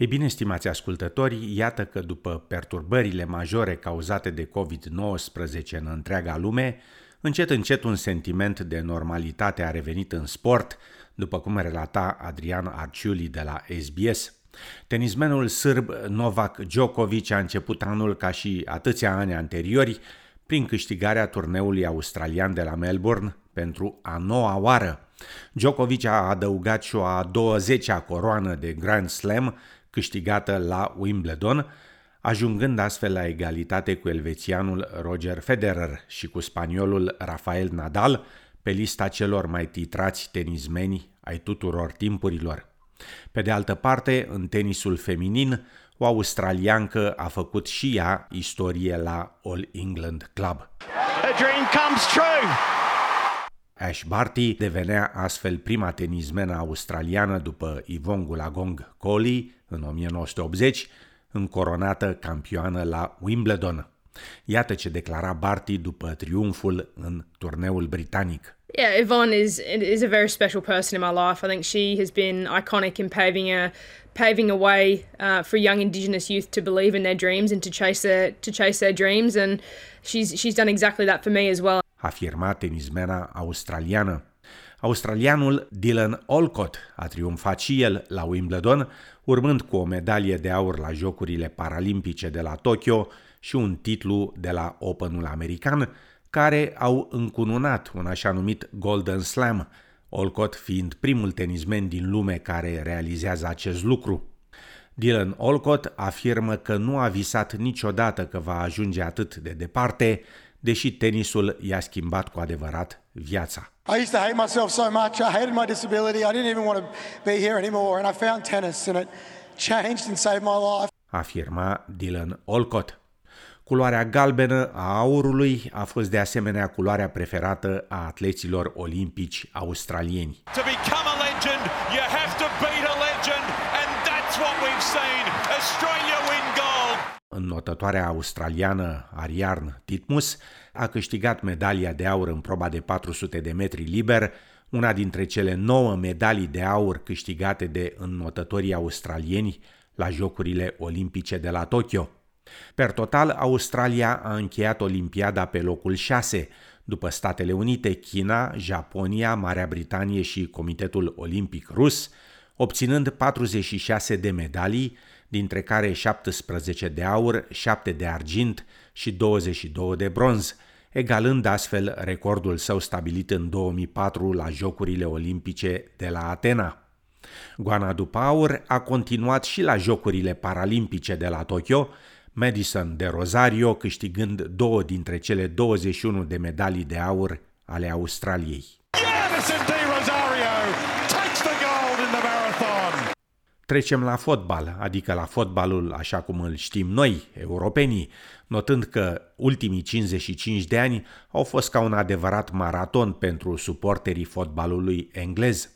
Ei bine, stimați ascultători, iată că după perturbările majore cauzate de COVID-19 în întreaga lume, încet încet un sentiment de normalitate a revenit în sport, după cum relata Adrian Arciuli de la SBS. Tenismenul sârb Novak Djokovic a început anul ca și atâția ani anteriori prin câștigarea turneului australian de la Melbourne pentru a noua oară. Djokovic a adăugat și o a 20-a coroană de Grand Slam câștigată la Wimbledon, ajungând astfel la egalitate cu elvețianul Roger Federer și cu spaniolul Rafael Nadal pe lista celor mai titrați tenismeni ai tuturor timpurilor. Pe de altă parte, în tenisul feminin, o australiancă a făcut și ea istorie la All England Club. A dream comes true. Ash Barty devenea astfel prima tenismenă australiană după Yvonne Gulagong Coley în 1980, încoronată campioană la Wimbledon. Iată ce declara Barty după triumful în turneul britanic. Yeah, Yvonne is is a very special person in my life. I think she has been iconic in paving a paving a way uh, for young Indigenous youth to believe in their dreams and to chase their to chase their dreams, and she's she's done exactly that for me as well. Afirma tenismena australiană. Australianul Dylan Olcott a triumfat și el la Wimbledon, urmând cu o medalie de aur la Jocurile Paralimpice de la Tokyo și un titlu de la Openul American, care au încununat un așa numit Golden Slam, Olcott fiind primul tenismen din lume care realizează acest lucru. Dylan Olcott afirmă că nu a visat niciodată că va ajunge atât de departe, deși tenisul i-a schimbat cu adevărat viața. I used to hate myself so much. I hated my disability. I didn't even want to be here anymore and I found tennis and it changed and saved my life. Afirma Dylan Olcott. Culoarea galbenă a aurului a fost de asemenea culoarea preferată a atleților olimpici australieni. To become a legend, you have to beat a legend and that's what we've seen. Australia win gold. Înnotătoarea australiană Ariarn Titmus a câștigat medalia de aur în proba de 400 de metri liber, una dintre cele nouă medalii de aur câștigate de înnotătorii australieni la Jocurile Olimpice de la Tokyo. Per total, Australia a încheiat Olimpiada pe locul 6, după Statele Unite, China, Japonia, Marea Britanie și Comitetul Olimpic Rus, obținând 46 de medalii, dintre care 17 de aur, 7 de argint și 22 de bronz, egalând astfel recordul său stabilit în 2004 la Jocurile Olimpice de la Atena. Goana după aur a continuat și la Jocurile Paralimpice de la Tokyo, Madison de Rosario câștigând două dintre cele 21 de medalii de aur ale Australiei. Trecem la fotbal, adică la fotbalul așa cum îl știm noi, europenii, notând că ultimii 55 de ani au fost ca un adevărat maraton pentru suporterii fotbalului englez.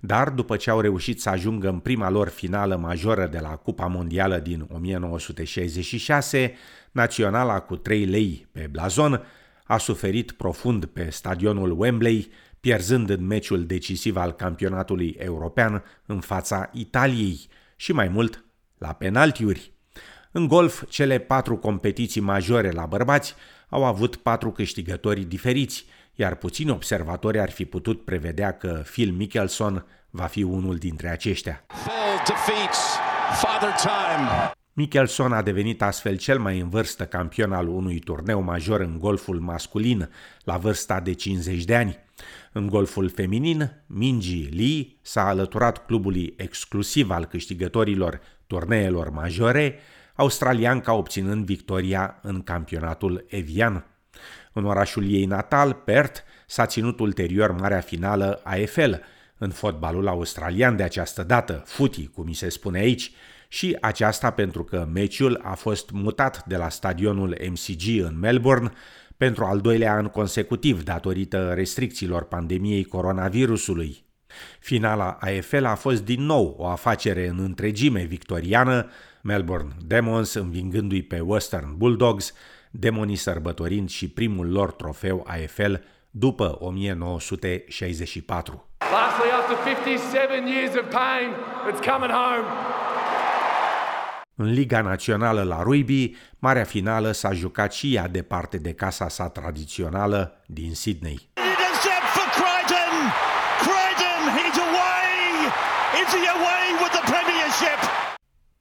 Dar după ce au reușit să ajungă în prima lor finală majoră de la Cupa Mondială din 1966, naționala cu 3 lei pe blazon a suferit profund pe stadionul Wembley, pierzând în meciul decisiv al campionatului european în fața Italiei și mai mult la penaltiuri. În golf, cele patru competiții majore la bărbați au avut patru câștigători diferiți, iar puțini observatori ar fi putut prevedea că Phil Mickelson va fi unul dintre aceștia. Mickelson a devenit astfel cel mai în vârstă campion al unui turneu major în golful masculin, la vârsta de 50 de ani. În golful feminin, Minji Lee s-a alăturat clubului exclusiv al câștigătorilor turneelor majore, australianca obținând victoria în campionatul Evian. În orașul ei natal, Perth, s-a ținut ulterior marea finală AFL, în fotbalul australian de această dată, footy, cum mi se spune aici, și aceasta pentru că meciul a fost mutat de la stadionul MCG în Melbourne pentru al doilea an consecutiv datorită restricțiilor pandemiei coronavirusului. Finala AFL a fost din nou o afacere în întregime victoriană, Melbourne Demons învingându-i pe Western Bulldogs, demonii sărbătorind și primul lor trofeu AFL după 1964. Lastly, after 57 years of pain, it's coming home. În Liga Națională la rugby, marea finală s-a jucat și ea departe de casa sa tradițională din Sydney.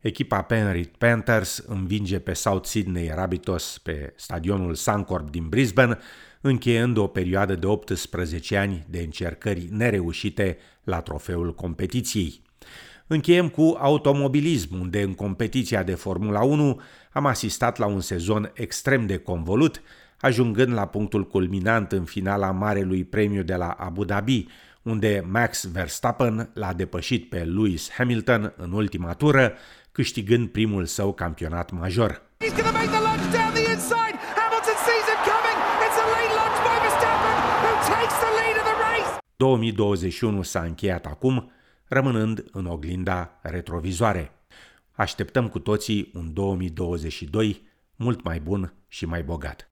Echipa Penrith Panthers învinge pe South Sydney Rabbitohs pe stadionul Suncorp din Brisbane, încheiând o perioadă de 18 ani de încercări nereușite la trofeul competiției. Încheiem cu automobilism, unde în competiția de Formula 1 am asistat la un sezon extrem de convolut, ajungând la punctul culminant în finala Marelui Premiu de la Abu Dhabi, unde Max Verstappen l-a depășit pe Lewis Hamilton în ultima tură, câștigând primul său campionat major. 2021 s-a încheiat acum, rămânând în oglinda retrovizoare. Așteptăm cu toții un 2022 mult mai bun și mai bogat.